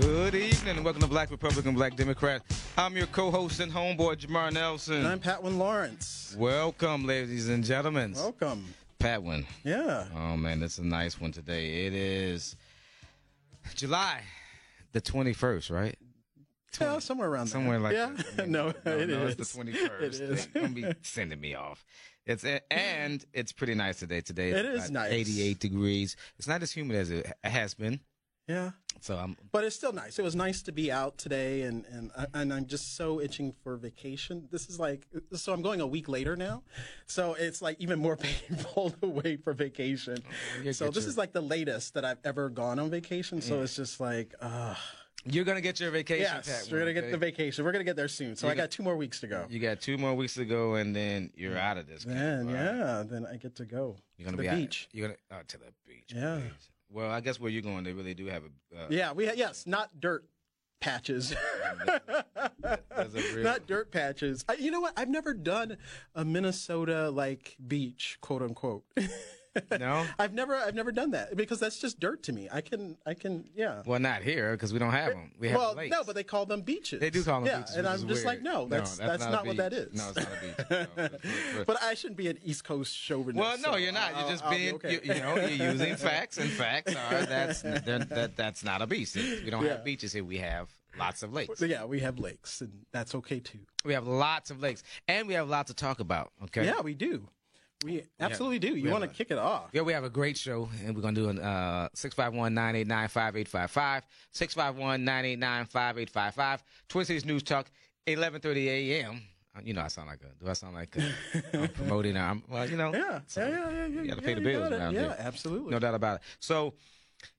Good evening and welcome to Black Republican, Black Democrat. I'm your co-host and homeboy Jamar Nelson. And I'm Patwin Lawrence. Welcome, ladies and gentlemen. Welcome. Patwin. Yeah. Oh man, it's a nice one today. It is July the 21st, right? Yeah, somewhere around there. Somewhere like yeah. that. no, no, it no, is. It's the 21st. It is. They're gonna be sending me off. It's and it's pretty nice today. Today It is nice. 88 degrees. It's not as humid as it has been. Yeah. So I'm But it's still nice. It was nice to be out today, and and and I'm just so itching for vacation. This is like, so I'm going a week later now, so it's like even more painful to wait for vacation. you So this your- is like the latest that I've ever gone on vacation. So it's just like, uh, you're gonna get your vacation. yes, we're gonna okay? get the vacation. We're gonna get there soon. So You I got two more weeks to go. You got two more weeks to go, and then you're out of this. Then camp, right? yeah, then I get to go You're gonna to be the out- beach. You're gonna oh, to the beach. Yeah. please. Well, I guess where you're going, they really do have a. Uh, Yeah, we ha- yes, not dirt patches. Real- not dirt patches. I, you know what? I've never done a Minnesota like beach, quote unquote. No. I've never I've never done that because that's just dirt to me. I can I can yeah. Well, not here because we don't have them. We have well, lakes. no, but they call them beaches. they do call them yeah, beaches. and I'm just weird. like, no, that's that's, a not, what that is. No, it's not a beach. No, but I shouldn't be an East Coast chauvinist. well, no, so you're not. You're just I'll be being, okay. you, you know, you're using facts, and facts are that's that, that that's not a beach. We don't Yeah. have beaches here. We have lots of lakes. So, yeah, we have lakes, and that's okay too. We have lots of lakes, and we have lots to talk about. Okay. Yeah, we do. We absolutely do. You want to kick it off? Yeah, we have a great show, and we're going to do an uh, 651-989-5855, 651-989-5855, Twin Cities News Talk, 11:30 a.m. Uh, You know, I sound like a. Do I sound like a, I'm promoting? I'm, well, you know. Yeah, so yeah, yeah, yeah. You got to yeah, pay the bills around Yeah, here. absolutely. No doubt about it. So,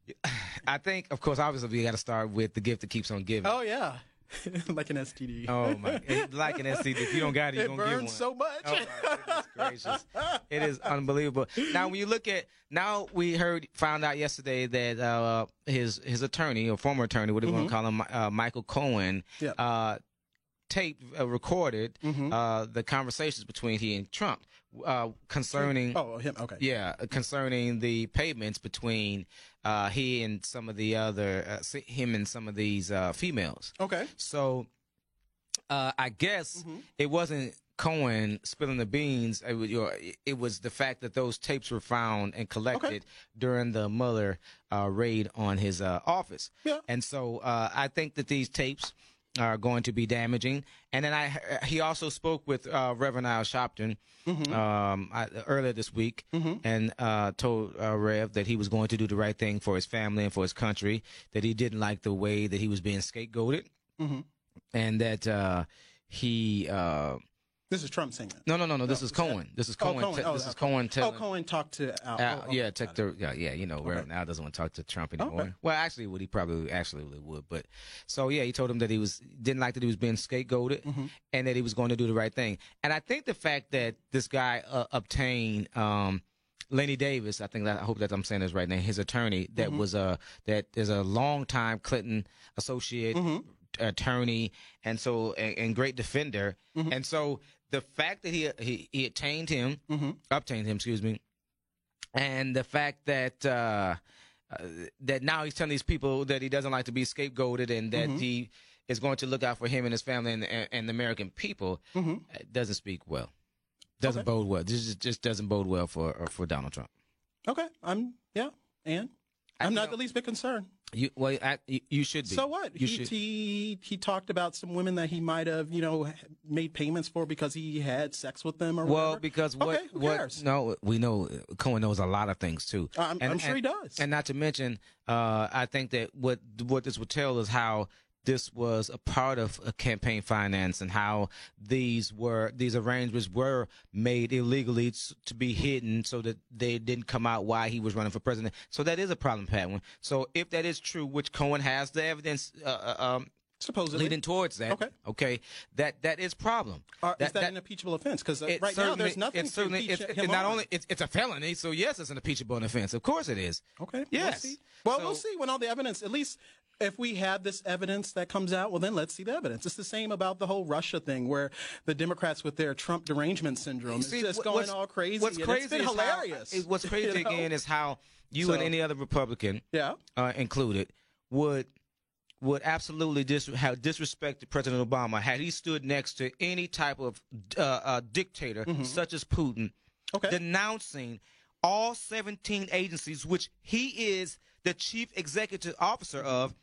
I think, of course, obviously, we got to start with the gift that keeps on giving. Oh yeah, like an STD. Oh my! Like an STD. If you don't got it, you it don't get one. so much. Oh gracious! It is unbelievable. Now, when you look at now, we heard found out yesterday that uh, his his attorney or former attorney, what do you want to call him, uh, Michael Cohen, uh, taped uh, recorded Mhm. uh, the conversations between he and Trump uh, concerning. oh, him. Okay. Yeah, concerning the payments between uh, he and some of the other uh, him and some of these uh, females. Okay. So, uh, I guess Mhm. it wasn't Cohen spilling the beans. It was, your- it was the fact that those tapes were found and collected during the Mueller uh, raid on his uh, office. Yeah. And so uh, I think that these tapes are going to be damaging. And then I he also spoke with uh, Reverend Al Sharpton um, I, earlier this week and uh, told uh, Rev that he was going to do the right thing for his family and for his country. That he didn't like the way that he was being scapegoated, Mhm. and that uh, he. This is Trump saying that. no, no, no, no. This is Cohen. This is Oh, Cohen. Cohen. te- Oh, this is okay. Cohen Oh. Cohen talked to Al. Al, oh, yeah, okay, took got the yeah, yeah, you know, Reverend Al doesn't want to talk to Trump anymore. Okay. Well, actually, would he probably actually would, but so yeah, he told him that he was didn't like that he was being scapegoated, Mm-hmm. and that he was going to do the right thing. And I think the fact that this guy uh, obtained. Um, Lanny Davis, I think that I hope that I'm saying this right now. His attorney that Mm-hmm. was a that is a long time Clinton associate Mm-hmm. Attorney, and so and, and great defender. Mm-hmm. And so the fact that he he, he obtained him, Mm-hmm. obtained him, excuse me, and the fact that uh, uh, that now he's telling these people that he doesn't like to be scapegoated and that Mm-hmm. he is going to look out for him and his family and, and, and the American people Mm-hmm. doesn't speak well. Doesn't Okay. bode well. This just, just doesn't bode well for uh, for Donald Trump. Okay. I'm yeah, and I'm not the least bit concerned. You well, I, you, should be. So what? You he, should. he he talked about some women that he might have you know made payments for because he had sex with them or Well, whatever. because what Okay, who what cares? no, we know Cohen knows a lot of things too. I'm- I'm sure he does. And not to mention, uh, I think that what what this would tell is how this was a part of a campaign finance and how these were these arrangements were made illegally to be hidden so that they didn't come out why he was running for president. So that is a problem, Pat. So if that is true, which Cohen has the evidence uh, uh, um, supposedly. leading towards that, Okay. okay, that that is problem. Uh, is that, an impeachable offense? Because uh, right now there's nothing to impeach it's- him it not on. only it's, it's a felony, so yes, it's an impeachable offense. Of course, it is. Okay. Yes. We'll see. Well, we'll see when all the evidence, at least if we have this evidence that comes out, well, then let's see the evidence. It's the same about the whole Russia thing where the Democrats with their Trump derangement syndrome is See, just what- going what's- all crazy. What's crazy It's been is hilarious. is- what's crazy you know? again is how you So- and any other Republican, Yeah. uh, included, would would absolutely dis- have disrespected President Obama had he stood next to any type of uh, uh, dictator such as Putin, Okay. denouncing all 17 agencies, which he is the chief executive officer of,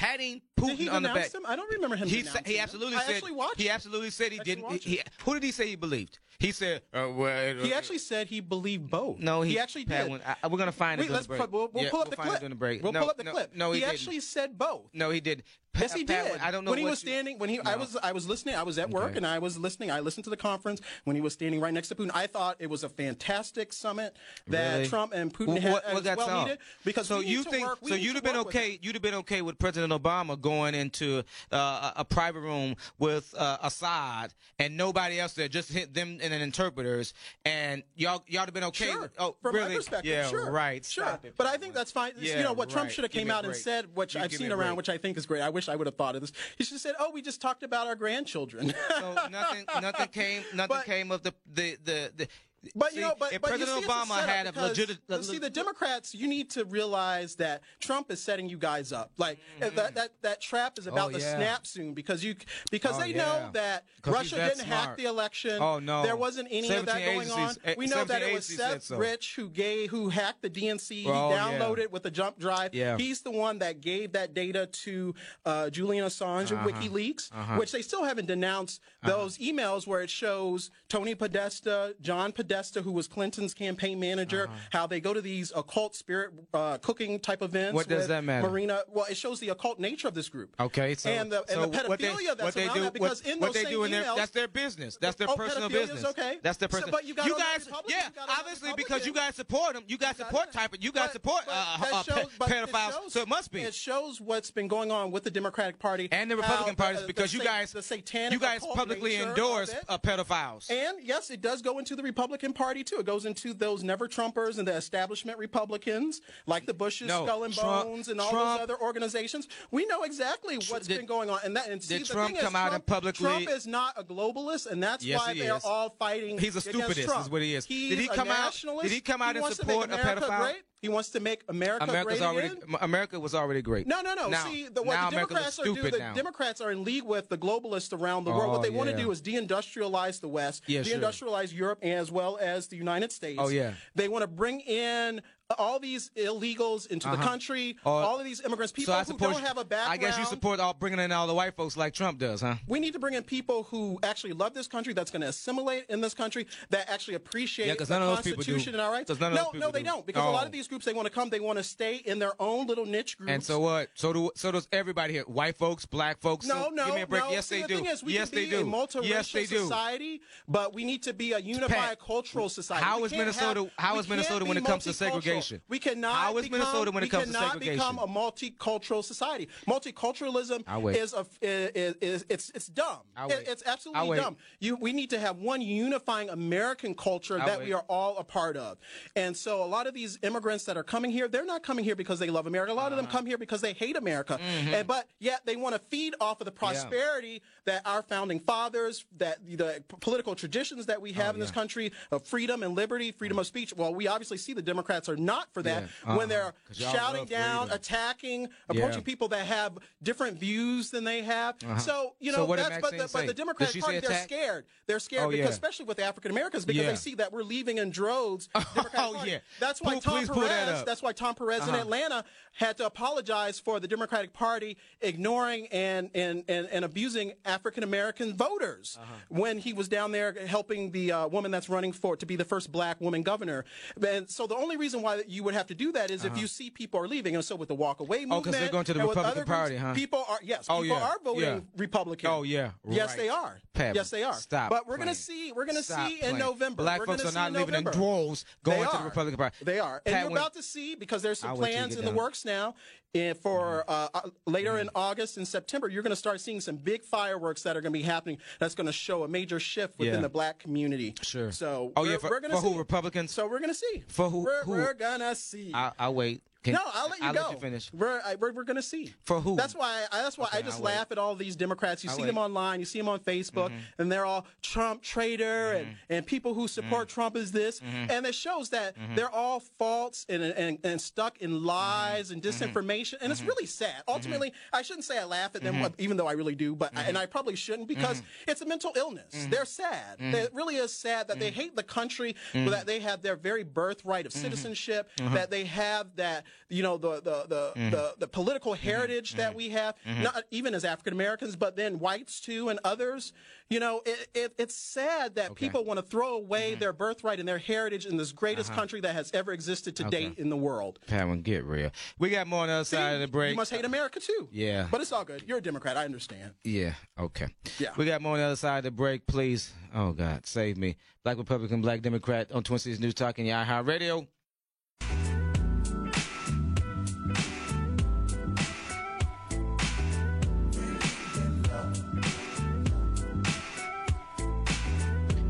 patting Putin Did he on the back. them? I don't remember him. He said, he absolutely I said actually watched. he absolutely said he didn't. He, he- who did he say he believed? He said, uh, well, He actually said he believed both. no, he, actually Pat, did. when- I- we're gonna find it Wait, during let's the break. pu- we'll, we'll Yeah, pull up we'll the clip. it during the break. We'll no, pull up the no, clip. No, he, he actually said both. No, he did. Yes, he Pat, did. I don't know when he was you- standing. When he, I was, I was listening. I was at work and I was listening. I listened to the conference when he was standing right next to Putin. I thought it was a fantastic summit that Really? Trump and Putin Well, had what, what well needed because so you think work- so you'd have been okay you'd have been okay with President Obama going into uh, a a private room with uh, Assad and nobody else there just hit them and then interpreters and y'all y'all have been okay Sure. with, oh From really my perspective, yeah sure. right Sure. It, but I think that's fine. Yeah, you know what Trump right. should have came out and said, which I've seen around, which I think is great. I wish I would have thought of this. He should have said, "Oh, we just talked about our grandchildren." so nothing nothing came nothing But- came of the the the, the But see, you know, but, if but President Obama had a legit see the Democrats. You need to realize that Trump is setting you guys up. Like if that, that that trap is about Mm-hmm. Oh, to yeah. snap soon because you because Oh, they yeah. know that Russia that didn't hack the election. Oh, no. there wasn't any of that going on. We know that it was Seth so. Rich who gave who hacked the DNC. Oh, he yeah. downloaded with a jump drive. Yeah. He's the one that gave that data to uh, Julian Assange Uh-huh. and WikiLeaks, which they still haven't denounced those emails where it shows Tony Podesta, John Podesta, who was Clinton's campaign manager, how they go to these occult spirit uh, cooking type events. What does that matter? Marina, well, it shows the occult nature of this group. Okay, so and the, and so the pedophilia what they, that's what they around do, that, because what, in what those they same do in their emails, that's their business. That's their Oh, personal business. okay. That's their So- personal. but you got you guys, yeah, you obviously because you guys support them. You guys support type. You guys But- support but uh, uh, shows- pe- pedophiles. shows- so it must be. It shows what's been going on with the Democratic Party and the Republican parties because you guys, the satanic you guys publicly endorse uh, pedophiles. And yes, it does go into the Republican Party too. It goes into those never Trumpers and the establishment Republicans, like the Bushes, No, Skull and Trump- Bones, and all Trump- those other organizations. We know exactly what's did- been going on. And that and see, did the Trump thing is, come out and publicly- Trump is not a globalist, and that's Yes, why he they're all fighting. He's a stupidist, Trump. is what he is. He's Did he a come out- did he come out and wants to support make a pedophile? Great. He wants to make America America's great already again. America was already great. No, no, no. Now, See, the, what the Democrats are doing, the now. Democrats are in league with the globalists around the oh, world. Oh, what they want to do is deindustrialize the West, Yeah, sure. deindustrialize Europe as well as the United States. Oh, yeah. They want to bring in all these illegals into the Uh-huh. country, Oh, all of these immigrants, people so who support. don't have a background. I guess you support all bringing in all the white folks like Trump does, huh? We need to bring in people who actually love this country, that's going to assimilate in this country, that actually appreciate Yeah, the none of those people. Constitution and our rights. 'Cause none of no, no, they do. don't, because a lot Oh. of these groups they want to come, they want to stay in their own little niche groups. And so what? So do so does everybody here? White folks, black folks. No, so no, Give me a break. no. Yes, See, they the do. Is, yes, they be do. multiracial yes, they do. society, but we need to be a unified cultural society. How is Minnesota- have- how is Minnesota when it comes to multicultural. Segregation? We cannot. How is become, Minnesota when it comes to cannot segregation? become a multicultural society. Multiculturalism is a is, is it's it's dumb. It- it's absolutely dumb. You we need to have one unifying American culture I'll that wait. we are all a part of. And so a lot of these immigrants that are coming here, they're not coming here because they love America. A lot of Uh-huh. them come here because they hate America. Mm-hmm. And but yet they want to feed off of the prosperity that our founding fathers, that the political traditions that we have in this Oh, country of freedom and liberty, freedom of speech. Well, we obviously see the Democrats are not for that Yeah, uh-huh. when they're shouting down, freedom. attacking, approaching Yeah. people that have different views than they have. So you So know what that's but the, but the Democratic Party, they're scared. They're scared Oh, because yeah. especially with African Americans because they see that we're leaving in droves. Democratic Oh, Party. yeah. That's why Tom pull that Perez. That's why Tom Perez in Uh-huh. Atlanta had to apologize for the Democratic Party ignoring and and and, and abusing African American voters Uh-huh. when he was down there helping the uh, woman that's running for to be the first black woman governor. And so the only reason why you would have to do that is if you see people are leaving. And so with the walk away movement, Uh-huh. Oh, 'cause they're going to the Republican other groups, Party, huh? People are yes, Oh, people yeah. are voting Yeah. Republican. Oh, yeah. yes they are. Pat, yes they are. Stop. But we're gonna see. We're gonna Stop see in. November. Black folks are not in leaving in droves They going to the are. Republican Party. They are, and Pat, you're about to see because there's some I'll wait till you plans in the. Works now. And for uh, uh, later in August and September, you're going to start seeing some big fireworks that are going to be happening. That's going to show a major shift within Yeah. the black community. Sure. So, Oh, yeah, we're, for- we're going for to who. Republicans? So we're going to see. For who- We're, who? we're going to see. I, I'll wait. Can- no, I'll let you I'll go. let you finish. We're I, we're, we're going to see. For who? That's why. I, that's why I Okay, just I'll wait. laugh at all these Democrats. You I'll see wait. them online. You see them on Facebook, mm-hmm. and they're all Trump traitor, mm-hmm. and, and people who support mm-hmm. Trump is this, and it shows that they're all false and, and and stuck in lies and disinformation, and it's really sad. Ultimately, I shouldn't say I laugh at them, even though I really do, but I, and I probably shouldn't because it's a mental illness. They're sad. It really is sad that they hate the country, that they have their very birthright of citizenship, uh-huh. that they have that you know the the the, mm-hmm. the, the political mm-hmm. heritage that mm-hmm. we have, not even as African Americans, but then whites too and others. You know, it, it, it's sad that people want to throw away their birthright and their heritage in this greatest uh-huh. country that has ever existed to date in the world. Patwin, get real. We got more on the other side of the break. You must hate America too. Yeah. But it's all good. You're a Democrat. I understand. Yeah. Okay. Yeah. We got more on the other side of the break. Please. Oh God, save me. Black Republican, Black Democrat on Twin Cities News Talk and Yahoo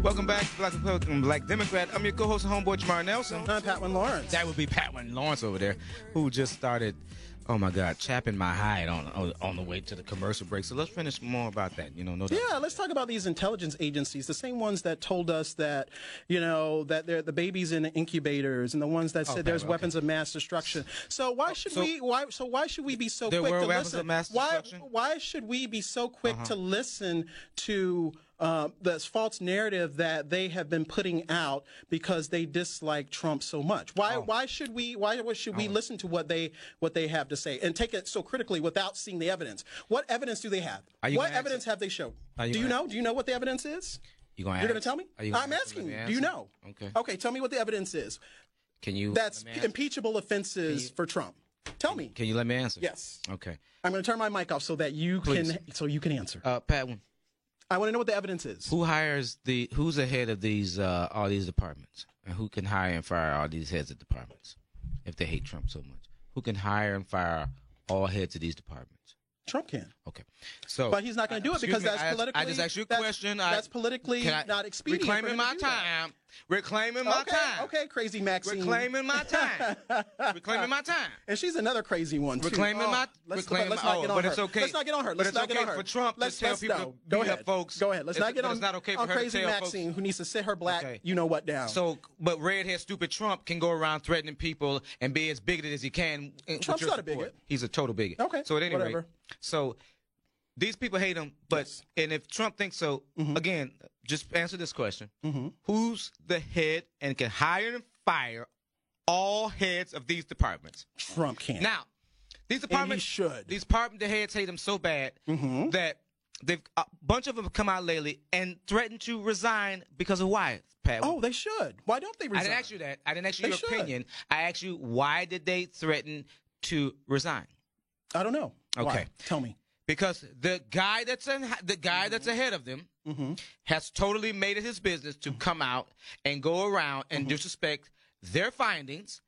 Welcome back to Black Republican, Black Democrat. I'm your co-host and homeboy Jamar Nelson. I'm Patwin Lawrence. That would be Patwin Lawrence over there, who just started. Oh my God, chapping my hide on on, on the way to the commercial break. So let's finish more about that. You know, no doubt. Yeah, let's talk about these intelligence agencies, the same ones that told us that, you know, that they're the babies in the incubators, and the ones that said Okay, there's okay. weapons of mass destruction. So why should so- we? Why? So why should we be so There quick were to weapons listen? of mass why? destruction? Uh-huh. Why should we be so quick to listen to? Uh, this false narrative that they have been putting out because they dislike Trump so much. Why? Oh. Why should we? Why should we listen to what they what they have to say and take it so critically without seeing the evidence? What evidence do they have? Are you What evidence have they shown? You Do you know? Do you know what the evidence is? You gonna You're going to tell me? you gonna I'm asking me you. Do you know? Okay. Okay, tell me what the evidence is. Can you? That's impeachable offenses for Trump. Tell me. Can you let me answer? Yes. Okay. I'm going to turn my mic off so that you Please. can so you can answer. Uh, Patwin, I want to know what the evidence is. who hires the? Who's ahead of these? Uh, all these departments, and who can hire and fire all these heads of departments if they hate Trump so much? Who can hire and fire all heads of these departments? Trump can. Okay. So, But he's not going to do it because me, that's I politically I just asked you a that's- question. That's politically I- not expedient. Reclaiming my time. Reclaiming my Okay, time. okay, crazy Maxine. Reclaiming my time. Reclaiming my time. And she's another crazy one too. Reclaiming Oh, my- let's, reclaiming let's my- not oh, get on but her. it's okay. Let's not get on her. Let's it's not get on her. for Trump let's, tell let's, people no. to Go ahead, folks. Go ahead. Let's It's- not get on. it's not okay for on her to crazy tell folks- Maxine who needs to sit her black. Okay. You know what down. So, but redhead stupid Trump can go around threatening people and be as bigoted as he can. Uh, with Trump's not a bigot. He's a total bigot. Okay, So at any rate, so these people hate him, but Yes. and if Trump thinks so, Mm-hmm. again, just answer this question: Who's the head and can hire and fire all heads of these departments? Trump can. Now, these departments should. These department heads hate him so bad that they've a bunch of them have come out lately and threatened to resign because of why. Pat, oh, they should. Why don't they I didn't ask you that. I didn't ask you They your should. opinion. I asked you why did they threaten to resign? I don't know. Okay. Why? Tell me. Because the guy that's in, the guy that's mm-hmm. ahead of them mm-hmm. has totally made it his business to mm-hmm. come out and go around and disrespect their findings,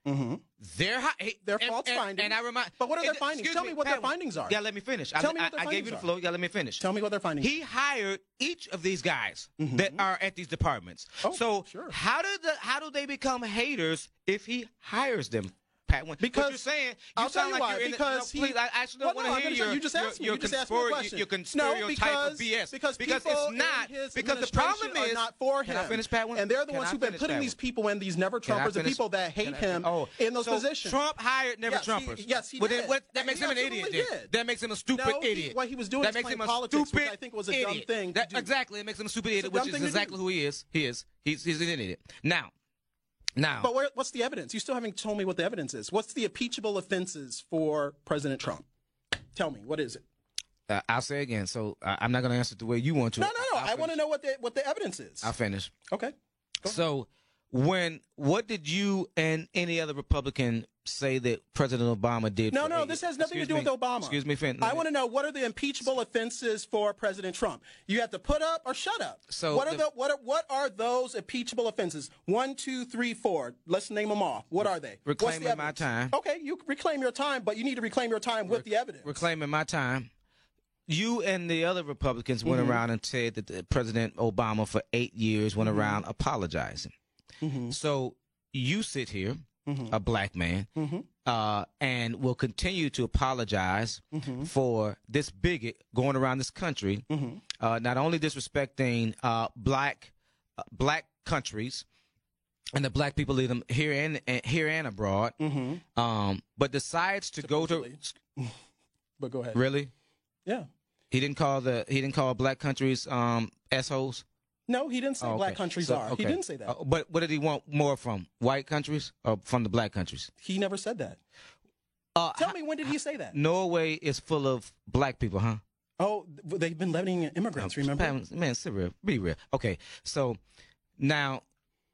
their hi- hey, Their and- false and- findings. And I remind, But what are their findings? Tell me what their findings are. Yeah, let me finish. I, Tell me what their I gave findings you the are. flow. Yeah, let me finish. Tell me what their findings. Are. He hired each of these guys that are at these departments. Oh, so sure. how did the how do they become haters if he hires them? Pat, Because- what you're saying, you I'll sound tell you like why. you're in because the, he, no, please, I actually don't want to I'm hear your, you just your, asked me. your, You just asked me a question. your no, conspiratorial because, type of BS. because because people it's not his because the problem is not for him. Finish, Pat? And they're the Can ones who've been putting these people in these never Trumpers, the people that hate him oh, in those positions. Trump hired never Trumpers. yes, he well, did. That makes him an idiot. That makes him a stupid idiot. what he was doing that makes him a politics, stupid I think was a dumb thing to That- do. Exactly, it makes him a stupid idiot, which is exactly who he is. He is. He's he's an idiot. Now, now. But where, what's the evidence? You still haven't told me what the evidence is. What's the impeachable offenses for President Trump? Tell me, what is it? Uh, I'll say again. So uh, I'm not going to answer it the way you want to. No, no, no. I'll I want to know what the what the evidence is. I'll finish. Okay. So, when what did you and any other Republican say that President Obama did? No, no, eight this has nothing to do me. with Obama. Excuse me, Finn. I want to know what are the impeachable offenses for President Trump? You have to put up or shut up. So what are the- what are what are those impeachable offenses? One, two, three, four. Let's name them off. What are they? What's the Reclaiming my time. Okay, you reclaim your time, but you need to reclaim your time with the evidence. reclaiming my time. You and the other Republicans went Mm-hmm. around and said that the President Obama for eight years went around apologizing. So you sit here a black man, Mm-hmm. uh, and will continue to apologize Mm-hmm. for this bigot going around this country, Mm-hmm. uh, not only disrespecting uh, black uh, black countries and the black people lead them here and and- here and abroad, Mm-hmm. um, but decides to go to But go ahead. really. Yeah. He didn't call the he didn't call black countries um assholes. No, he didn't say Oh, black countries So, are. He didn't say that. Uh, but what did he want more from? White countries or from the black countries? He never said that. Uh, Tell me when did he say that? Norway is full of black people, huh? Oh, they've been letting immigrants. Remember? Man, sit real, be real. Okay, so now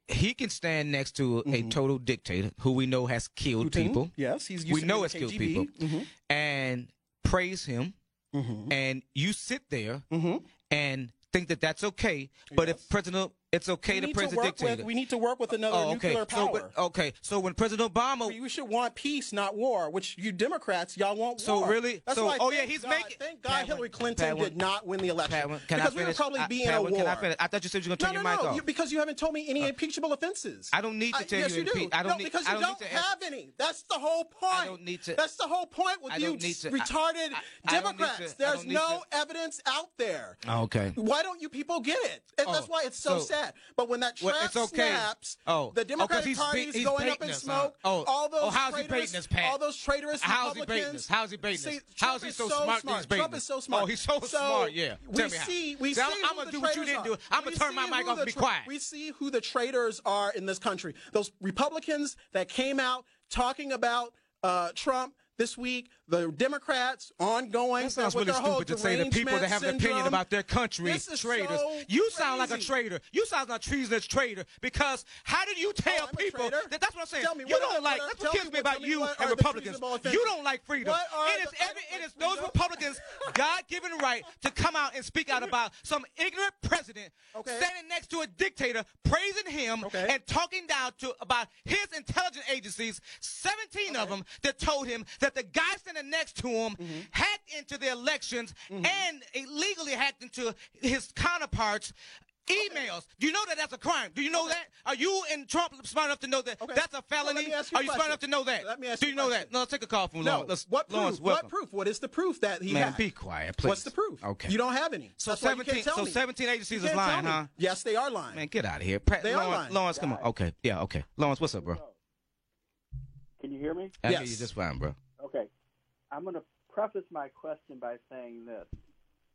he can stand next to a total dictator who we know has killed Putin? people Yes, he's. Used We to know it's the killed people. Mm-hmm. and praise him, Mm-hmm. and you sit there Mm-hmm. and think that that's okay. But Yes. if President, it's okay to praise to work dictator. with. We need to work with another oh, okay. nuclear So, power. but, okay. So when President Obama We should want peace, not war. Which you Democrats, y'all want So war. really- That's so- why. oh, yeah, he's God- making- Thank God Pat, Hillary Clinton Pat, did not win the election Pat, because I we would probably I- be in a war. Can I uh, finish? I thought you said you were going to no, turn no, your mic no, off. you, because you haven't told me any uh, impeachable offenses. I don't need to I- tell yes, you you do. I don't no, need- because I you don't don't to- have any. That's the whole point. I don't need to- That's the whole point with you retarded I- I don't Democrats. There's no evidence out there. Oh, okay. Why don't you people get it? Oh, that's why it's so, so- sad. But when that Well, it's okay. snaps, Oh. the Oh, Democratic he's Party is going up in us, huh? smoke. Oh. all those Oh, how's he traitors, baiting us, Pat? all those traitorous How's he Republicans. baiting us? How's he baiting See, us? How Trump is he is so smart that baiting Trump is so smart. Oh, he's so smart, yeah. We Tell me see, we See, see I'm- who gonna the do what you traitors didn't do. are. I'm gonna We turn my see mic off and be quiet. We see who the traitors are in this country. Those Republicans that came out talking about uh, Trump this week, the Democrats ongoing That sounds really stupid to say that people that have an opinion syndrome. about their country This is traitors. so you sound like a traitor. You sound like a treasonous traitor because how did you tell Oh, people that, that's what I'm saying? Me, you don't are- like that's what kills me what- about tell me you and Republicans. You don't like freedom. It is every it is those Republicans God given right to come out and speak out about some ignorant president Okay. standing next to a dictator, praising him Okay. and talking down to about his intelligence agencies, 17 of them that told him that the guy standing next to him Mm-hmm. hacked into the elections and illegally hacked into his counterparts. Emails. Do you know that that's a crime? Do you know that? Are you and Trump smart enough to know that Okay. that's a Well, felony? let me ask you Are a you smart enough to know that? Let me ask Do you you know question. that? No, let's take a call from No, Lawrence. Let's, what Lawrence, proof? What proof? What is the proof that he Man, had? be quiet, please. What's the proof? Okay. You don't have any. So That's 17 so me. 17 agencies You is lying, huh? Yes, they are lying. Man, get out of here. Pat, They are lying. Lawrence, come on. Okay. Yeah, okay. Lawrence, what's up, bro? Can you hear me? I hear Yes. you just fine, bro. Okay. I'm going to preface my question by saying this.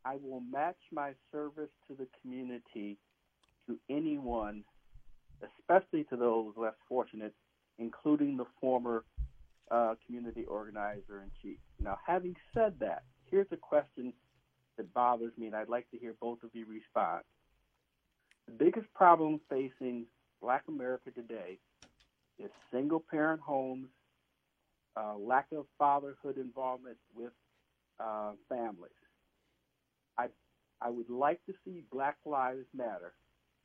I will match my service to the community to anyone, especially to those less fortunate, including the former uh, community organizer in chief. Now, having said that, here's a question that bothers me, and I'd like to hear both of you respond. The biggest problem facing Black America today is single parent homes uh, lack of fatherhood involvement with uh, families. I I would like to see Black Lives Matter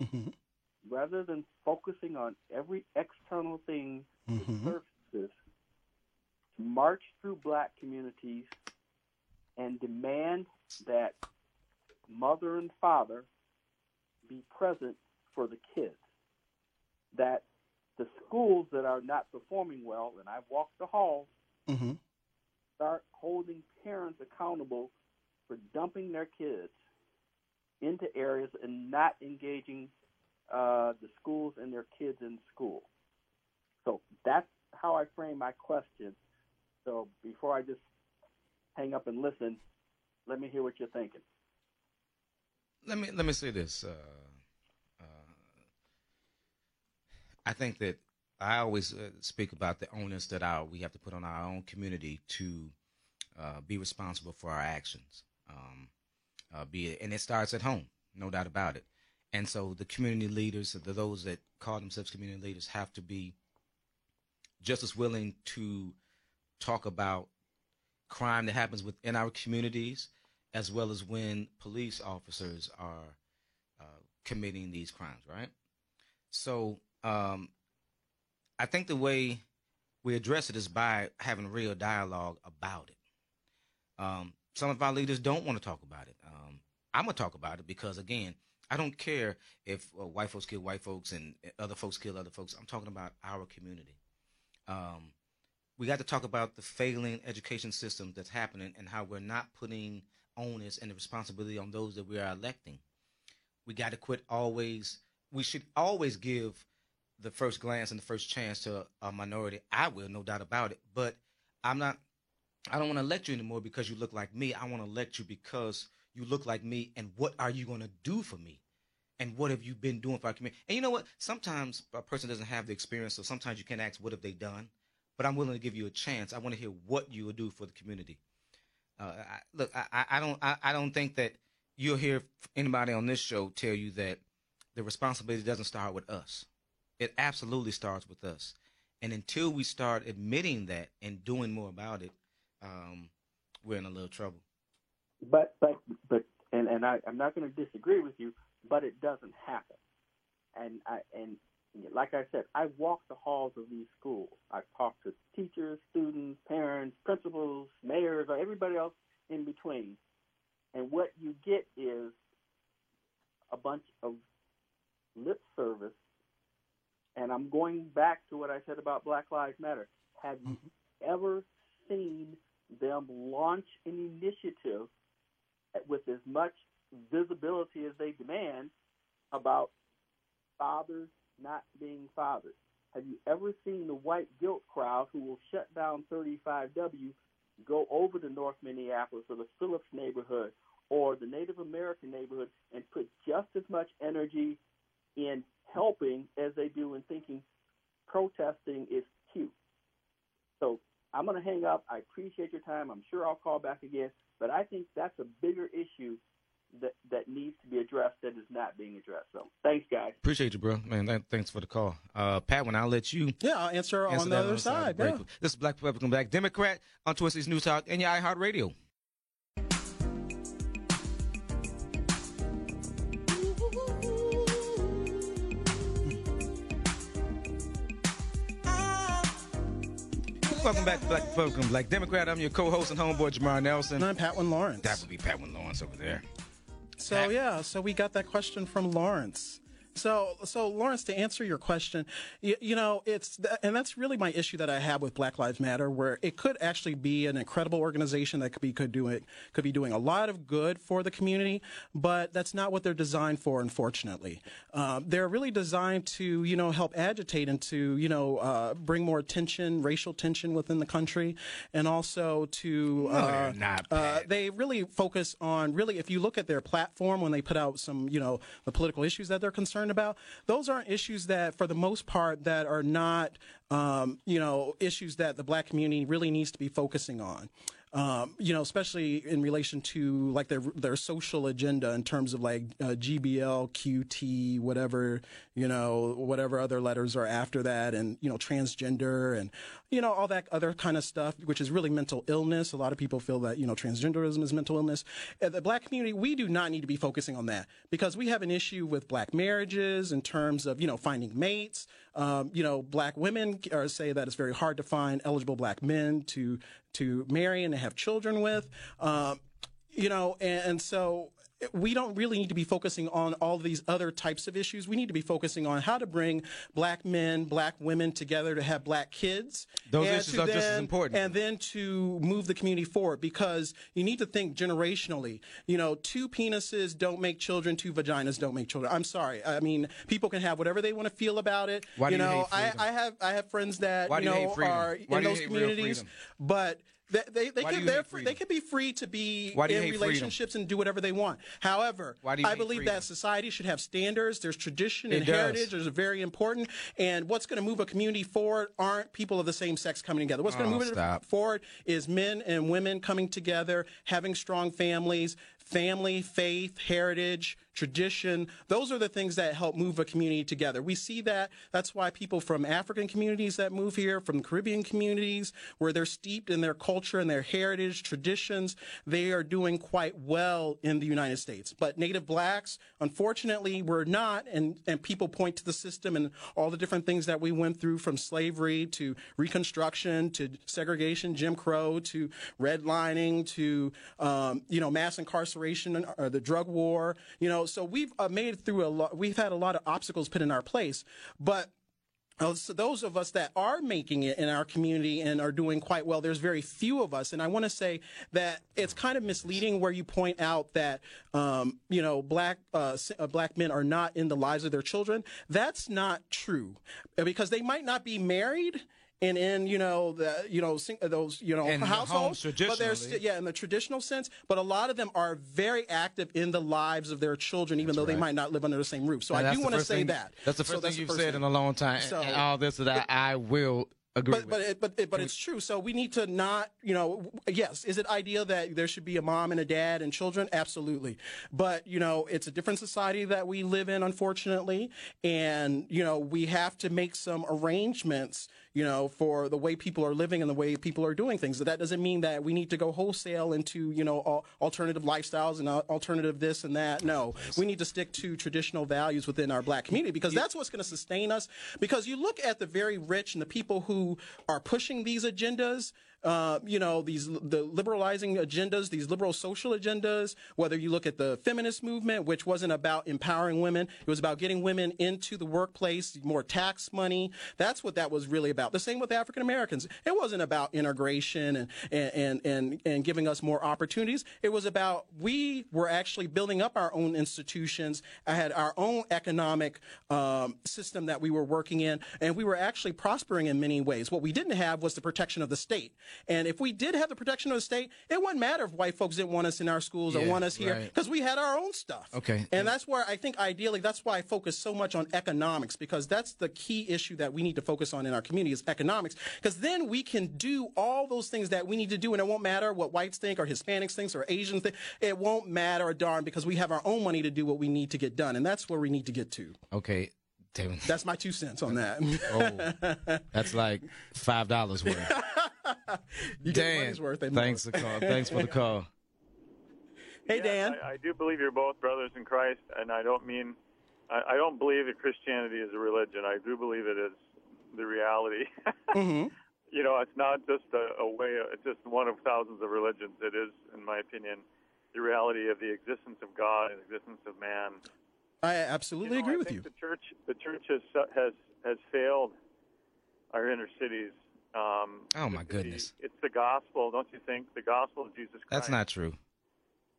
Mhm. rather than focusing on every external thing Mhm. that surfaces. March through Black communities and demand that mother and father be present for the kids. That the schools that are not performing well, and I've walked the halls, Mhm. start holding parents accountable for dumping their kids into areas and not engaging uh, the schools and their kids in school. So that's how I frame my question. So before I just hang up and listen, let me hear what you're thinking. Let me let me say this. Uh, I think that I always uh, speak about the onus that our we have to put on our own community to uh, be responsible for our actions. Um, uh, be it, and it starts at home, no doubt about it. And so the community leaders, the those that call themselves community leaders, have to be just as willing to talk about crime that happens within our communities, as well as when police officers are uh, committing these crimes, right? So um, I think the way we address it is by having real dialogue about it. Um, some of our leaders don't want to talk about it. Um, I'm gonna talk about it because again, I don't care if uh, white folks kill white folks and other folks kill other folks. I'm talking about our community. Um, we got to talk about the failing education system that's happening and how we're not putting onus and the responsibility on those that we are electing. We got to quit always. We should always give the first glance and the first chance to a minority. I will, no doubt about it. But I'm not. I don't want to elect you anymore because you look like me. I want to elect you because you look like me. And what are you going to do for me? And what have you been doing for our community? And you know what? Sometimes a person doesn't have the experience, so sometimes you can't ask, "What have they done?" But I'm willing to give you a chance. I want to hear what you will do for the community. Uh, I, look, I, I don't, I, I don't think that you'll hear anybody on this show tell you that the responsibility doesn't start with us. It absolutely starts with us. And until we start admitting that and doing more about it, um, we're in a little trouble. But but but and and I, I'm not going to disagree with you, but it doesn't happen. And I and like I said, I walk the halls of these schools. I talk to teachers, students, parents, principals, mayors, or everybody else in between. And what you get is a bunch of lip service. And I'm going back to what I said about Black Lives Matter. Have you mm-hmm. ever seen them launch an initiative with as much visibility as they demand about fathers not being fathers? Have you ever seen the white guilt crowd who will shut down 35W go over to North Minneapolis or the Phillips neighborhood or the Native American neighborhood and put just as much energy in helping as they do in thinking protesting is cute. So I'm going to hang up. I appreciate your time. I'm sure I'll call back again. But I think that's a bigger issue that that needs to be addressed that is not being addressed. So thanks, guys. Appreciate you, bro. Man, thanks for the call. Uh, Patwin I'll let you. Yeah, I'll answer, answer on the other side. side. Yeah. This is Black Republican Black Democrat on Twin Cities News Talk and your iHeartRadio. Welcome back to Black Republican Black Democrat. I'm your co-host and homeboy Jamar Nelson. And I'm Patwin Lawrence. That would be Patwin Lawrence over there. So yeah, so we got that question from Lawrence. So, so Lawrence, to answer your question, you, you know, it's and that's really my issue that I have with Black Lives Matter, where it could actually be an incredible organization that could be could do it could be doing a lot of good for the community, but that's not what they're designed for. Unfortunately, uh, they're really designed to you know help agitate and to you know uh, bring more tension, racial tension within the country, and also to uh, not uh, they really focus on really if you look at their platform when they put out some you know the political issues that they're concerned concerned about, those aren't issues that, for the most part, that are not, um, you know, issues that the black community really needs to be focusing on. Um, you know, especially in relation to like their their social agenda in terms of like uh, GBL, QT, whatever, you know, whatever other letters are after that, and you know, transgender and you know all that other kind of stuff, which is really mental illness. A lot of people feel that you know transgenderism is mental illness. The black community, we do not need to be focusing on that because we have an issue with black marriages in terms of you know finding mates. Um, you know, black women are say that it's very hard to find eligible black men to to marry and to have children with. Um, you know, and, and so we don't really need to be focusing on all these other types of issues. We need to be focusing on how to bring black men, black women together to have black kids. Those issues are then, just as important. And then to move the community forward because you need to think generationally. You know, two penises don't make children, two vaginas don't make children. I'm sorry. I mean, people can have whatever they want to feel about it. Why you do know, you I, I, have I have friends that Why you know are in those communities, but they they, they can they're free, they can be free to be in relationships freedom? and do whatever they want. However, I believe freedom? that society should have standards. There's tradition and heritage. There's very important. And what's going to move a community forward aren't people of the same sex coming together. What's going to oh, move stop. it forward is men and women coming together, having strong families, family, faith, heritage, tradition. Those are the things that help move a community together. We see that. That's why people from African communities that move here, from Caribbean communities, where they're steeped in their culture and their heritage, traditions, they are doing quite well in the United States. But Native blacks, unfortunately, were not, and, and people point to the system and all the different things that we went through from slavery to Reconstruction to segregation, Jim Crow to redlining to, um, you know, mass incarceration or the drug war, you know, so we've uh, made it through a lot. We've had a lot of obstacles put in our place, but Uh, so those of us that are making it in our community and are doing quite well, there's very few of us. And I want to say that it's kind of misleading where you point out that, um, you know, black, uh, uh, black men are not in the lives of their children. That's not true because they might not be married and in you know the you know those you know and households, but they're st- yeah in the traditional sense. But a lot of them are very active in the lives of their children, even that's though right. they might not live under the same roof. So now, I do want to say thing, that. That's the first so thing you've said thing. in a long time. So, and all this that I, I will agree but, but it, but it, but it's true. So we need to not, you know, yes, is it ideal that there should be a mom and a dad and children? Absolutely. But you know, it's a different society that we live in, unfortunately, and you know, we have to make some arrangements you know, for the way people are living and the way people are doing things. That doesn't mean that we need to go wholesale into, you know, alternative lifestyles and alternative this and that. No, we need to stick to traditional values within our black community because that's what's going to sustain us. Because you look at the very rich and the people who are pushing these agendas, uh, you know, these the liberalizing agendas, these liberal social agendas. Whether you look at the feminist movement, which wasn't about empowering women, it was about getting women into the workplace, more tax money. That's what that was really about. The same with African Americans. It wasn't about integration and and and and giving us more opportunities. It was about we were actually building up our own institutions. I had our own economic um, system that we were working in, and we were actually prospering in many ways. What we didn't have was the protection of the state. And if we did have the protection of the state, it wouldn't matter if white folks didn't want us in our schools yeah, or want us here because right. we had our own stuff. Okay. And that's where I think ideally, that's why I focus so much on economics because that's the key issue that we need to focus on in our community is economics because then we can do all those things that we need to do and it won't matter what whites think or Hispanics think or Asians think. It won't matter a darn because we have our own money to do what we need to get done. And that's where we need to get to. Okay. That's my two cents on that. oh, that's like five dollars worth. you Dan, worth. Thanks for the call. Thanks for the call. Hey Dan, I, I, do believe you're both brothers in Christ, and I don't mean I, I, don't believe that Christianity is a religion. I do believe it is the reality. mm-hmm. You know, it's not just a, a way. It's just one of thousands of religions. It is, in my opinion, the reality of the existence of God and the existence of man. I absolutely you know, agree I with you. The church, the church has has has failed our inner cities. Um, oh my goodness! The, it's the gospel, don't you think? The gospel of Jesus Christ. That's not true.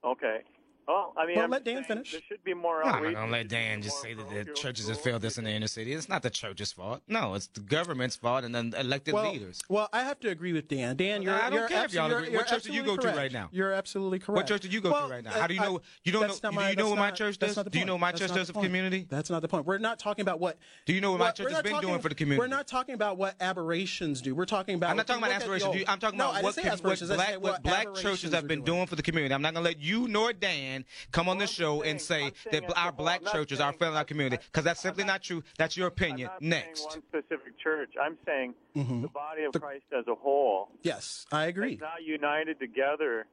Okay. Well, I mean, well, let Dan finish. There should be more. No, I'm not let Dan just say that the churches have failed this in the inner city. It's not the church's fault. No, it's the government's fault and then elected well, leaders. Well, I have to agree with Dan. Dan, you're. I don't you're care if y'all agree. What church do you go correct. to right now? You're absolutely correct. What church do you go well, to right now? How do you know? I, you don't know? My, do you know what not, my church does? Do you know what my church does for community? That's not the point. We're not talking about what. Do you know what my church has been doing for the community? We're not talking about what aberrations do. We're talking about. I'm not talking about aspirations. I'm talking about what black churches have been doing for the community. I'm not gonna let you nor Dan come on the show and say that our black churches are failing our community because that's simply not true. That's your opinion. Next. one specific church. I'm saying mm-hmm. the body of the, Christ as a whole. Yes, I agree. Is now united together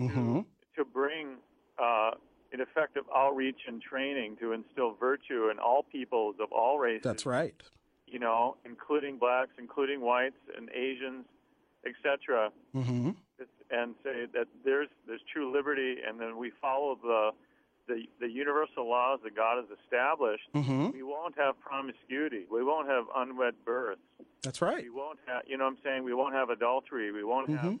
mm-hmm. to, to bring uh, an effective outreach and training to instill virtue in all peoples of all races. That's right. You know, including blacks, including whites and Asians, etc. Mm-hmm. And say that there's there's true liberty, and then we follow the the, the universal laws that God has established, mm-hmm. we won't have promiscuity. We won't have unwed births. That's right. We won't have, you know what I'm saying? We won't have adultery. We won't mm-hmm. have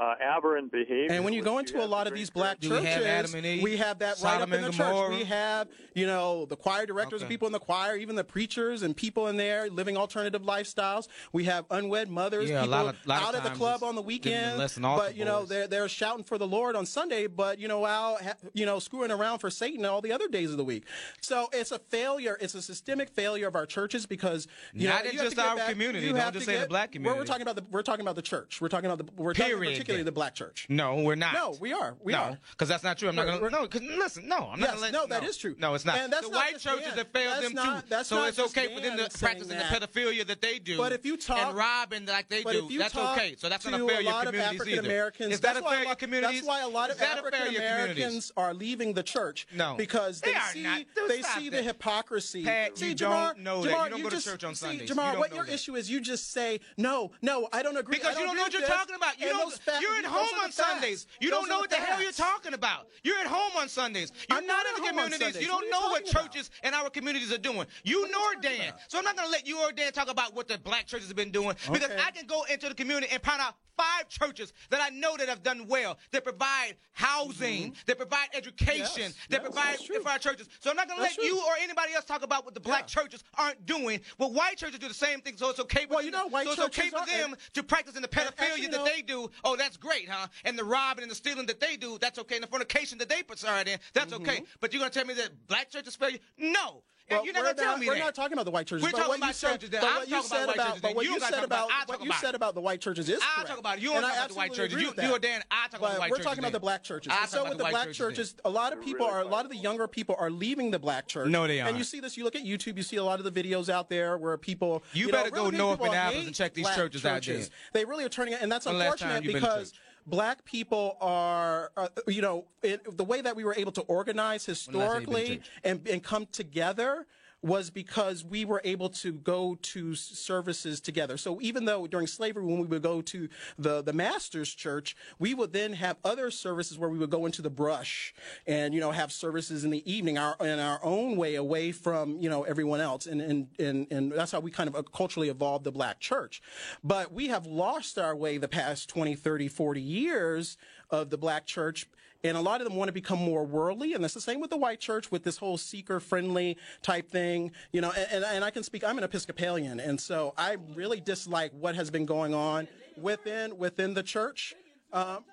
uh, aberrant behavior. And when you go into a lot of these black churches, we have, we have that Sodom right up in the Gomorrah. church. We have, you know, the choir directors okay. and people in the choir, even the preachers and people in there living alternative lifestyles. We have unwed mothers, yeah, people lot of, lot out at the club on the weekend. But you know, they're they're shouting for the Lord on Sunday, but you know, out you know, screwing around for Satan all the other days of the week. So it's a failure. It's a systemic failure of our churches because you not know, in you just our back, community. Don't just say get, the black community. We're, we're talking about the we're talking about the church. We're talking about the we're Period. Particularly the black church. No, we're not. No, we are. We no, are. because that's not true. I'm not going to. No, because listen, no, I'm yes, not going to let. No, that is true. No, it's not. And that's the not white churches have failed that's them not, too. So it's okay for them to practice the pedophilia that they do. But if you talk and robbing like they do, that's okay. So that's not a failure of communities Americans, Is that a failure communities? That's why a lot of African Americans are leaving the church. No, because they, see they see the hypocrisy. See, Jamar, know Jamar. You don't go just, to church on see, Sundays. Jamar, what your issue is, you just say no, no, I don't agree. Because you don't know what you're talking about. You don't. You're at home on Sundays. You don't know what the hell you're talking about. You're at home on Sundays. You're I'm not in the communities. You don't you know what talking about? churches and our communities are doing. You nor talking Dan. about? So I'm not going to let you or Dan talk about what the black churches have been doing because I can go into the community and find out five churches that I know that have done well, that provide housing, that provide education, Mm-hmm. Yes, that yes, provide for our churches. So I'm not going to let That's you or anybody else talk about what the black Yeah. churches aren't doing. Well, white churches do the same thing, so it's okay for Well, you know, white so it's okay for them to practice in the pedophilia that no. they do. Oh, that's great, huh? And the robbing and the stealing that they do, that's okay. And the fornication that they preside in, that's okay. But you're gonna tell me that black churches fail you? No. And Well, you're not we're gonna tell me we're that. not talking about the white churches. We're but talking what about you said, churches that- but I'm what you talking about white churches but what you you said about. about, what you about said about the white churches is I'll correct. talk about it. You don't And talk I about the white churches. You, with that. you or Dan, I talk about But the white we're churches. talking about the black churches. I'll And talk so with the the black churches churches, a lot of people are, a lot of the younger people are leaving the black church. No, they And aren't. you see this, you look at YouTube, you see a lot of the videos out there where people. You better go north people Minneapolis and check these churches out there. They really are turning it, and that's When the last time unfortunate you been to because. Black people are, uh, you know, it, the way that we were able to organize When the last time you been to historically and, and come together was because we were able to go to services together. So even though during slavery, when we would go to the, the master's church, we would then have other services where we would go into the brush and, you know, have services in the evening our, in our own way away from, you know, everyone else. And, and, and, and that's how we kind of uh, culturally evolved the black church. But we have lost our way the past 20, 30, 40 years of the black church and a lot of them want to become more worldly and that's the same with the white church with this whole seeker friendly type thing you know and, and, and i can speak i'm an episcopalian and so i really dislike what has been going on within within the church. Um,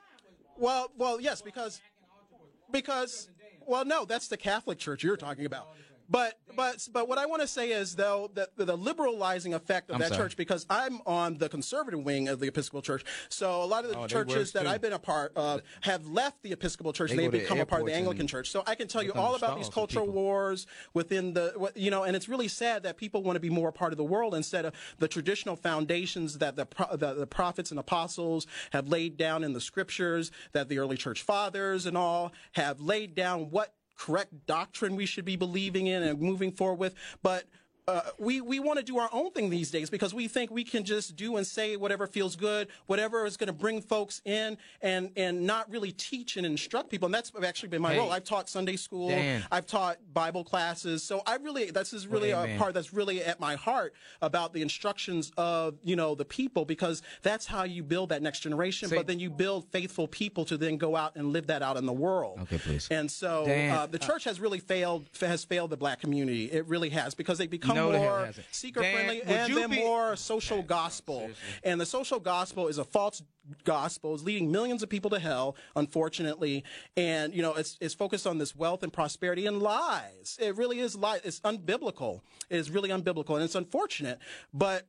well well yes because because well no that's the catholic church you're talking about but but but what I want to say is though that the liberalizing effect of I'm that sorry. church because I'm on the conservative wing of the Episcopal Church, so a lot of the Oh, churches that. I've been a part of have left the Episcopal Church and They they've become a part of the Anglican Church. So I can tell you all about these cultural wars within the you know, and it's really sad that people want to be more a part of the world instead of the traditional foundations that the the, the prophets and apostles have laid down in the scriptures, that the early church fathers and all have laid down what correct doctrine we should be believing in and moving forward with. But uh, we we want to do our own thing these days because we think we can just do and say whatever feels good, whatever is going to bring folks in, and and not really teach and instruct people. And that's actually been my Hey. role. I've taught Sunday school. Dan. I've taught Bible classes. So I really this is really Well, a part that's really at my heart about the instructions of you know the people because that's how you build that next generation. See- but then you build faithful people to then go out and live that out in the world. Okay, please. And so uh, the church has really failed has failed the black community. It really has because they become No, more seeker friendly and then be- more social gospel. And the social gospel is a false gospel, is leading millions of people to hell, unfortunately. And you know, it's it's focused on this wealth and prosperity and lies. It really is lies. It's unbiblical. It is really unbiblical, and it's unfortunate. But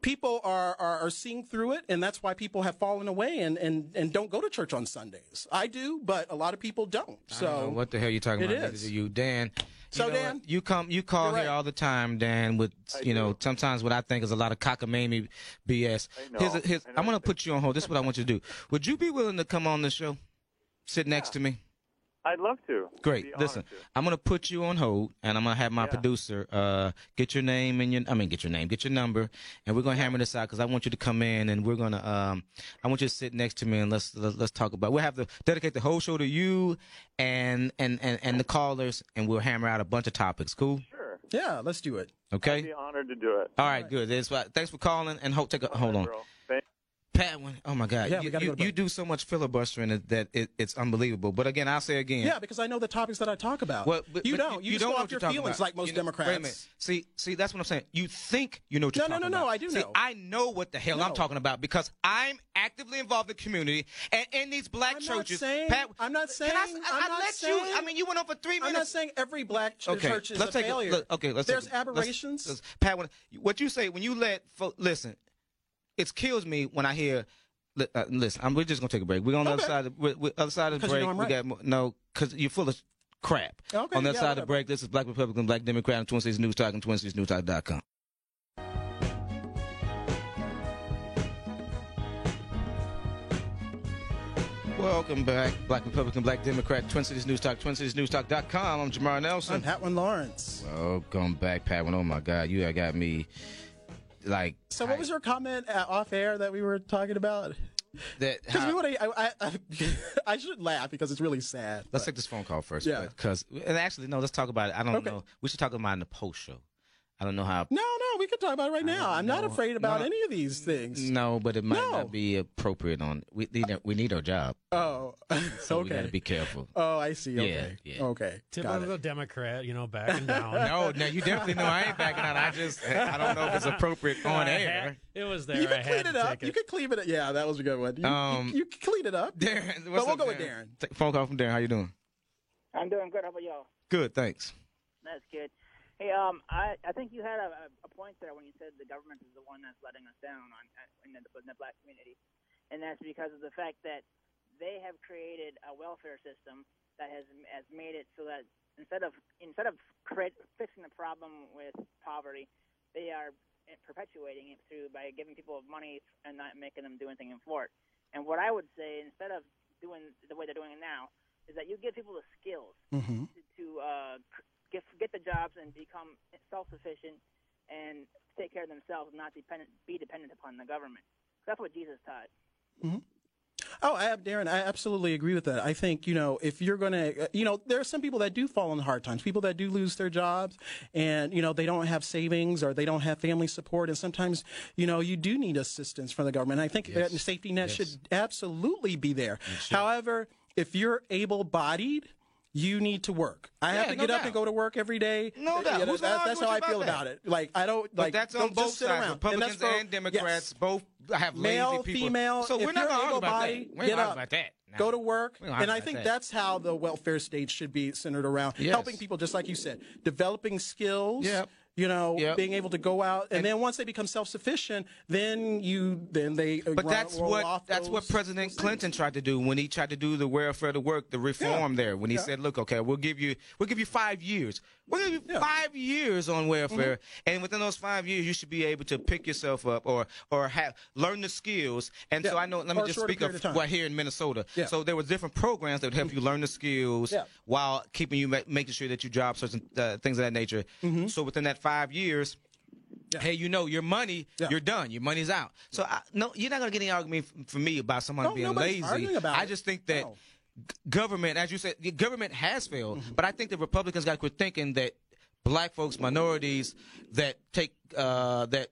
people are, are, are seeing through it, and that's why people have fallen away and, and, and don't go to church on Sundays. I do, but a lot of people don't. So I don't know what the hell are you talking about? Is. you, Dan. You So, know Dan, what? you come, you call you're here all the time, Dan. With you know, sometimes what I think is a lot of cockamamie BS. I know. Here's a, here's, I know I'm gonna put you on hold. This is what I want you to do. Would you be willing to come on the show, sit next to me? I'd love to. Great. Listen, to. I'm gonna put you on hold, and I'm gonna have my Yeah. producer uh, get your name and your I mean get your name, get your number, and we're gonna hammer this out because I want you to come in and we're gonna um I want you to sit next to me and let's let's, let's talk about. We'll have to dedicate the whole show to you and and and and the callers, and we'll hammer out a bunch of topics. Cool. Sure. yeah, let's do it. Okay. I'd Okay. be honored to do it. All right. Good. That's why- Thanks for calling and hope take a hold on. Patwin, oh my God, Yeah, you, you, you do so much filibustering that, that it, it's unbelievable. But again, I'll say again, Yeah, because I know the topics that I talk about. Well, but, you but don't. You, just don't go know off what your feelings about. like most You know- Democrats. Wait a minute. See, see, that's what I'm saying. You think you know what you're No, no, talking no, about. no, I do see, know. I know what the hell I'm talking about because I'm actively involved in the community and in these black I'm not churches. saying- Pat, I'm not can I, saying- I, not let saying- you. I mean, you went on for three minutes. I'm not saying every black ch- Okay, church is let's a take failure. Look, okay, let's There's take a- let's- aberrations. Pat, what you say when you let listen, it kills me when I hear. Uh, listen, I'm, we're just gonna take a break. We're on the other side. Of, we're, we're other side of the break. I'm we got more, no, because you're full of crap. Okay, on the other yeah, side of the break, this is Black Republican, Black Democrat, and Twin Cities News Talk and TwinCitiesNewsTalk.com. Welcome back, Black Republican, Black Democrat, Twin Cities News Talk, TwinCitiesNewsTalk.com. I'm Jamar Nelson. I'm Patwin Lawrence. Welcome back, Pat. Oh my God, you got me like. So, what was your comment off air that we were talking about? that Because we want to. I, I, I should laugh because it's really sad. let's but- take this phone call first. Yeah. Because and actually, no, let's talk about it. I don't Okay. know. We should talk about it in the post show. I don't know how. No, no, we can talk about it right now. I'm not afraid about No. any of these things. No, but it might No. not be appropriate on. We need we need our job, Oh, so we got to be careful. Oh, I see. Okay. yeah. Okay. Tip Got of Democrat, you know, backing down. No, no, you definitely know I ain't backing out. I just I don't know if it's appropriate on air. had- it was there. You I can clean it up. take You can clean it. up. Yeah, that was a good one. You, you- Um, you, can clean it up. Darren, But we'll up, go with Darren. Phone call from Darren. How you doing? I'm doing good. How about y'all? Good, thanks. That's good. Hey, um, I, I think you had a, a point there when you said the government is the one that's letting us down on in the, in the black community, and that's because of the fact that they have created a welfare system that has has made it so that instead of instead of create, fixing the problem with poverty, they are perpetuating it through by giving people money and not making them do anything for it. And what I would say, instead of doing the way they're doing it now, is that you give people the skills Mm-hmm. to, to uh, get get the jobs and become self-sufficient and take care of themselves, and not dependent, be dependent upon the government. That's what Jesus taught. Mm-hmm. Oh, I have, Darren, I absolutely agree with that. I think, you know, if you're going to, you know, there are some people that do fall on hard times, people that do lose their jobs and, you know, they don't have savings or they don't have family support. And sometimes, you know, you do need assistance from the government. I think that safety net should absolutely be there. However, if you're able bodied, you need to work. I have to no get up and go to work every day. No doubt. Yeah, Who's that's, that's how I feel about that? it. Like I don't But like that's on both sit sides. around. Republicans and, for- and Democrats yes. both have male, lazy people. female. So we're not you're gonna argue about that. We ain't get argue up, about that. No. Go to work, and I think that. that's how the welfare state should be centered around Yes. helping people, just like you said, developing skills. Yep. You know, Yep. being able to go out, and, And- then once they become self-sufficient, then you then they. uh, But ro- that's roll what that's what President Clinton tried to do when he tried to do the welfare to work, the reform there. When he Yeah. said, "Look, okay, we'll give you we'll give you five years. You Yeah. five years on welfare, Mm-hmm. and within those five years, you should be able to pick yourself up or or have learn the skills." And so I know. Let me Or just speak of of what here in Minnesota. Yeah. So there were different programs that would help you learn the skills Yeah. while keeping you ma- making sure that you job certain uh, things of that nature. Mm-hmm. So within that five years. Hey, you know your money, Yeah. you're done. Your money's out. So I, no, you're not gonna get any argument from me about someone No, being lazy. I just think that No. Government, as you said, the government has failed. Mm-hmm. But I think the Republicans got to quit thinking that black folks, minorities that take uh, that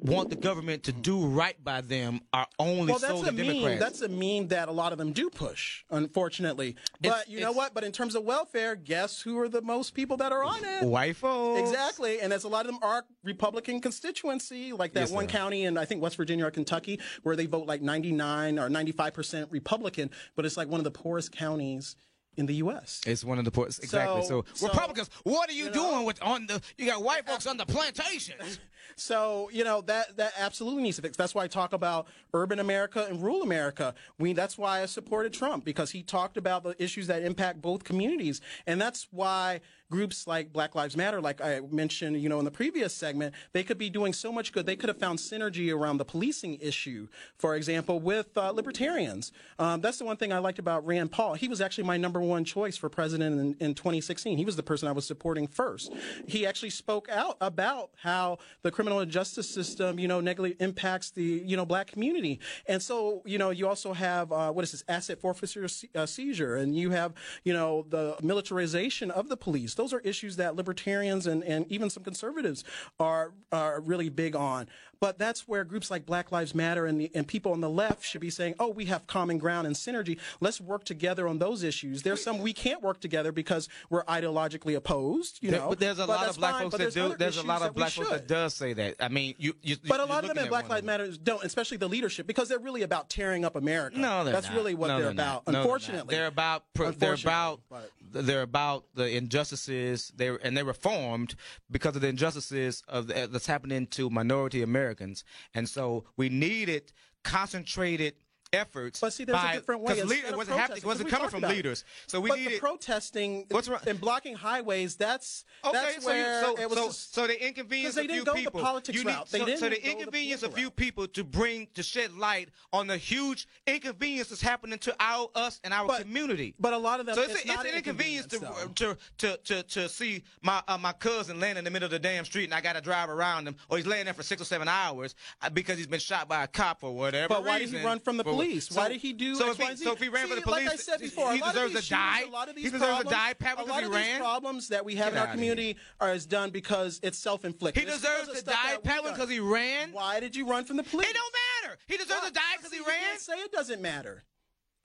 want the government to do right by them are only Well, that's solely a meme. Democrats. That's a meme that a lot of them do push, unfortunately. But It's- you know what? But in terms of welfare, guess who are the most people that are on it? white folks. Exactly, and as a lot of them are Republican constituency, like that Yes, one are. county in I think West Virginia or Kentucky, where they vote like 99 or 95 percent Republican, but it's like one of the poorest counties in the U.S. It's one of the points exactly. So, So- so, Republicans, what are you, you know- doing with on the? You got white folks on the plantations. So you know that that absolutely needs to fix. That's why I talk about urban America and rural America. We that's why I supported Trump because he talked about the issues that impact both communities, and that's why groups like Black Lives Matter, like I mentioned, you know, in the previous segment, they could be doing so much good. They could have found synergy around the policing issue, for example, with uh, libertarians. Um, that's the one thing I liked about Rand Paul. He was actually my number one choice for president in, in 2016. He was the person I was supporting first. He actually spoke out about how the criminal justice system, you know, negatively impacts the, you know, black community. And so, you know, you also have, uh, what is this, asset forfeiture uh, seizure, and you have, you know, the militarization of the police. Those are issues that libertarians and, and even some conservatives are, are really big on. But that's where groups like Black Lives Matter and, the, and people on the left should be saying, oh, we have common ground and synergy. Let's work together on those issues. There's some we can't work together because we're ideologically opposed, you There- know. but there's a lot of black fine, folks that do. There's a lot of black folks that does say that. I mean, you. you But a lot of them in at Black Lives. Matter don't, especially the leadership, because they're really about tearing up America. No, they're that's not. really what No, they're, they're about. Unfortunately, they're about pro- they're about but- they're about the injustices. They and they reformed because of the injustices of the, that's happening to minority Americans, and so we needed concentrated efforts. But see, there's a by- different way. 'cause Instead lead- it wasn't happening. It wasn't coming from it. leaders. So we but needed. the protesting What's wrong? and blocking highways, that's Okay, that's so, you, where so, it was so, just, so they inconvenience they a few didn't go the people. politics You need- route. They so, so didn't the inconvenience of a few people to bring to shed light on the huge inconvenience that's happening to our us and our But- community. but a lot of them So it's, it's a, it's an inconvenience to, inconvenience, to, to, to, to see my uh, my cousin laying in the middle of the damn street and I got to drive around him, or he's laying there for six or seven hours uh, because he's been shot by a cop or whatever. But why did he run from the For- police? so- why did he do So X, if he, Y, and Z? so if he ran for the police, like I said before, he deserves to die. a lot of these he deserves problems, to die, Pat, a lot he of ran. these problems that we have Get in our community are is done because it's self-inflicted. He It's deserves to die, Pat, because he ran. Why did you run from the police? It don't matter. He deserves to die because he See, ran. say it doesn't matter.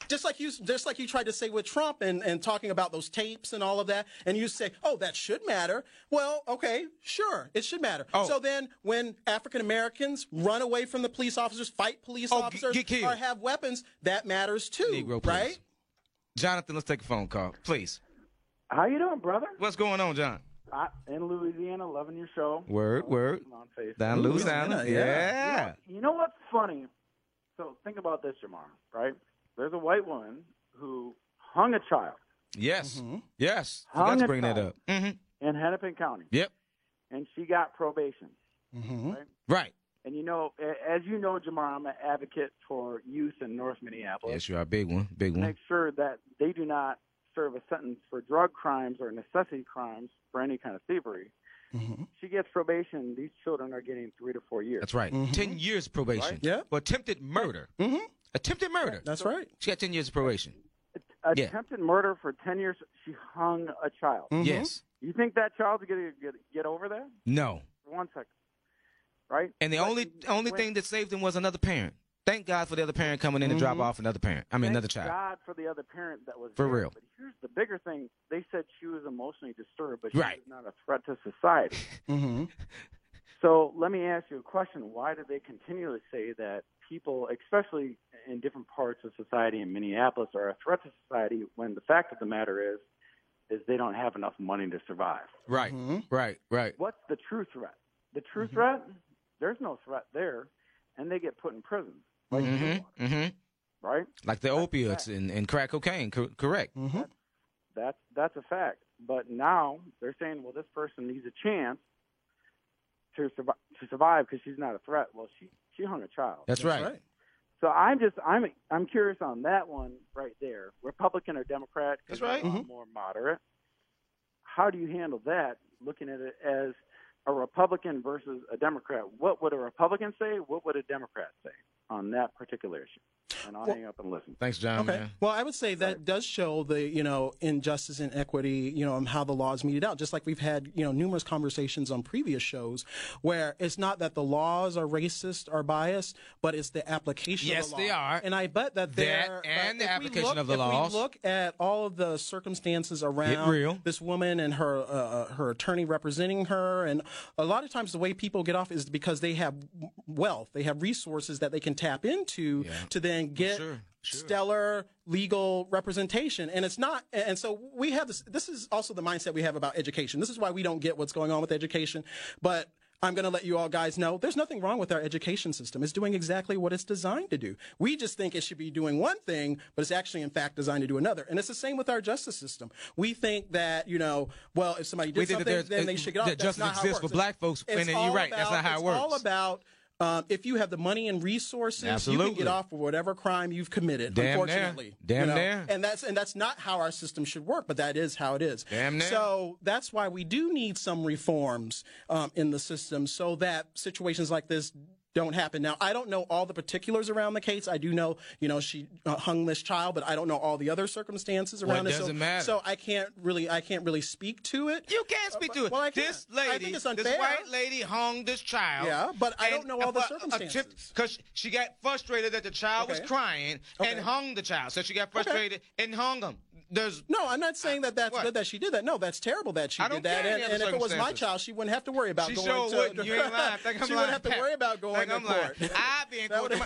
Just like you, just like you tried to say with Trump and, and talking about those tapes and all of that, and you say, "Oh, that should matter." Well, okay, sure, it should matter. Oh. So then, when African Americans run away from the police officers, fight police Oh, officers, get killed. or have weapons, that matters too, Negro, right? Jonathan, let's take a phone call, please. How you doing, brother? What's going on, John? I, in Louisiana, loving your show. Word, word. I'm on Facebook. Down Louisiana, Louisiana, yeah. You know what's funny? So think about this, Jamar. Right? There's a white woman who hung a child Yes, Mhm. yes. Hung Forgot to a bring that up. Mm-hmm. in Hennepin County, Yep. and she got probation. Mm-hmm. Right. And you know, as you know, Jamar, I'm an advocate for youth in North Minneapolis. Yes, you are a big one, big one. make sure that they do not serve a sentence for drug crimes or necessity crimes for any kind of thievery. Mm-hmm. She gets probation. These children are getting three to four years. That's right. Mhm. Ten years probation. Right? Yeah. For attempted murder. Mm-hmm. Attempted murder. That's right. She got ten years of probation. Yeah. Attempted murder for ten years. She hung a child. Mhm. Yes. You think that child's gonna get get over that? No. For one second, right? And the But only only when- thing that saved him was another parent. Thank God for the other parent coming in to drop Mhm. off another parent. I mean, Thank another child. God for the other parent that was For there. real. But here's the bigger thing: they said she was emotionally disturbed, but she Right. was not a threat to society. Mm-hmm. So let me ask you a question: Why do they continually say that people, especially in different parts of society in Minneapolis, are a threat to society? When the fact of the matter is, is they don't have enough money to survive. Right. Mm-hmm. Right. Right. What's the true threat? The true Mhm. threat? There's no threat there, and they get put in prison, like Mm-hmm. Mm-hmm. right? Like the That's opiates and, and crack cocaine. Co- correct. Mm-hmm. That's that's a fact. But now they're saying, well, this person needs a chance to survive to survive because she's not a threat. Well, she she hung a child. That's, right. So I'm just I'm I'm curious on that one right there. Republican or Democrat? That's right. they're a lot More moderate. How do you handle that? Looking at it as a Republican versus a Democrat, what would a Republican say? What would a Democrat say on that particular issue? And I'll Well- hang up and listen. Thanks, John. Okay. Man. Well, I would say that does show the you know injustice and equity, you know, and how the laws meted out. Just like we've had you know numerous conversations on previous shows, where it's not that the laws are racist or biased, but it's the application. Yes, of the law. they are. And I bet that That they're and the application look- of the if laws. We look at all of the circumstances around real. this woman and her uh, her attorney representing her, and a lot of times the way people get off is because they have wealth, they have resources that they can tap into Yeah. to then get Sure, sure. stellar legal representation and it's not and so we have this this is also the mindset we have about education this is why we don't get what's going on with education but I'm going to let you all guys know there's nothing wrong with our education system. It's doing exactly what it's designed to do. We just think it should be doing one thing, but it's actually, in fact, designed to do another. And it's the same with our justice system. We think that, you know, well, if somebody did We think that something, then they should get off. that That's justice not how it exists for black folks, It's and then you're right. That's not how it works. it's all about um, if you have the money and resources, you can get off for whatever crime you've committed. Damn unfortunately, Damn you know? near. And that's and that's not how our system should work, but that is how it is. Damn near. So that's why we do need some reforms um, in the system so that situations like this don't happen. Now, I don't know all the particulars around the case. I do know, you know, she uh, hung this child, but I don't know all the other circumstances Well, it around it. So, matter. so I can't really, I can't really speak to it. You can't speak to it. Well, I can. This I lady, think it's this white lady hung this child. Yeah, but I don't know all the circumstances. Because she got frustrated that the child was crying Okay. and hung the child. So she got frustrated and hung him. There's No, I'm not saying that that's What? good that she did that. No, that's terrible that she did that. And, and if it was my child, she wouldn't have to worry about She going sure to. wouldn't. You ain't lying. Think I'm she lying. wouldn't have to worry about going Think to I'm lying. court. I'd be in court.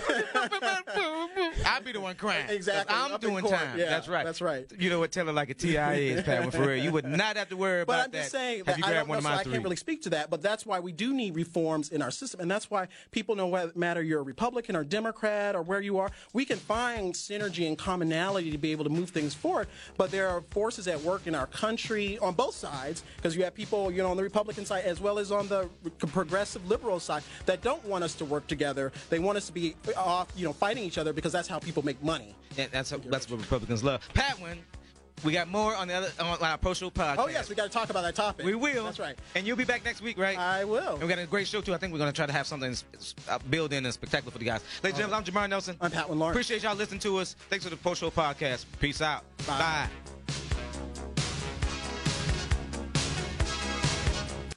I'd be the one crying. Exactly. I'm Up doing time. Yeah, that's right. that's right. You know what Taylor like a TI is, Pat, for real. You would not have to worry about that. But I'm that. just saying Have that you I grabbed don't one know, of so my I can't really speak to that. But that's why we do need reforms in our system, and that's why people know whether matter you're a Republican or Democrat or where you are. We can find synergy and commonality to be able to move things forward. But there are forces at work in our country on both sides, because you have people, you know, on the Republican side as well as on the progressive liberal side that don't want us to work together. They want us to be off, you know, fighting each other because that's how people make money. Yeah, that's that's what Republicans love. Patwin, we got more on the other on our pro show podcast. Oh yes, we got to talk about that topic. we will. That's right. And you'll be back next week, right? I will. And we got a great show too. I think we're going to try to have something uh, built in and spectacular for the guys. Ladies and gentlemen, I'm Jamar Nelson. I'm Pat Lawrence. Appreciate y'all listening to us. Thanks for the post show podcast. Peace out. Bye. Bye.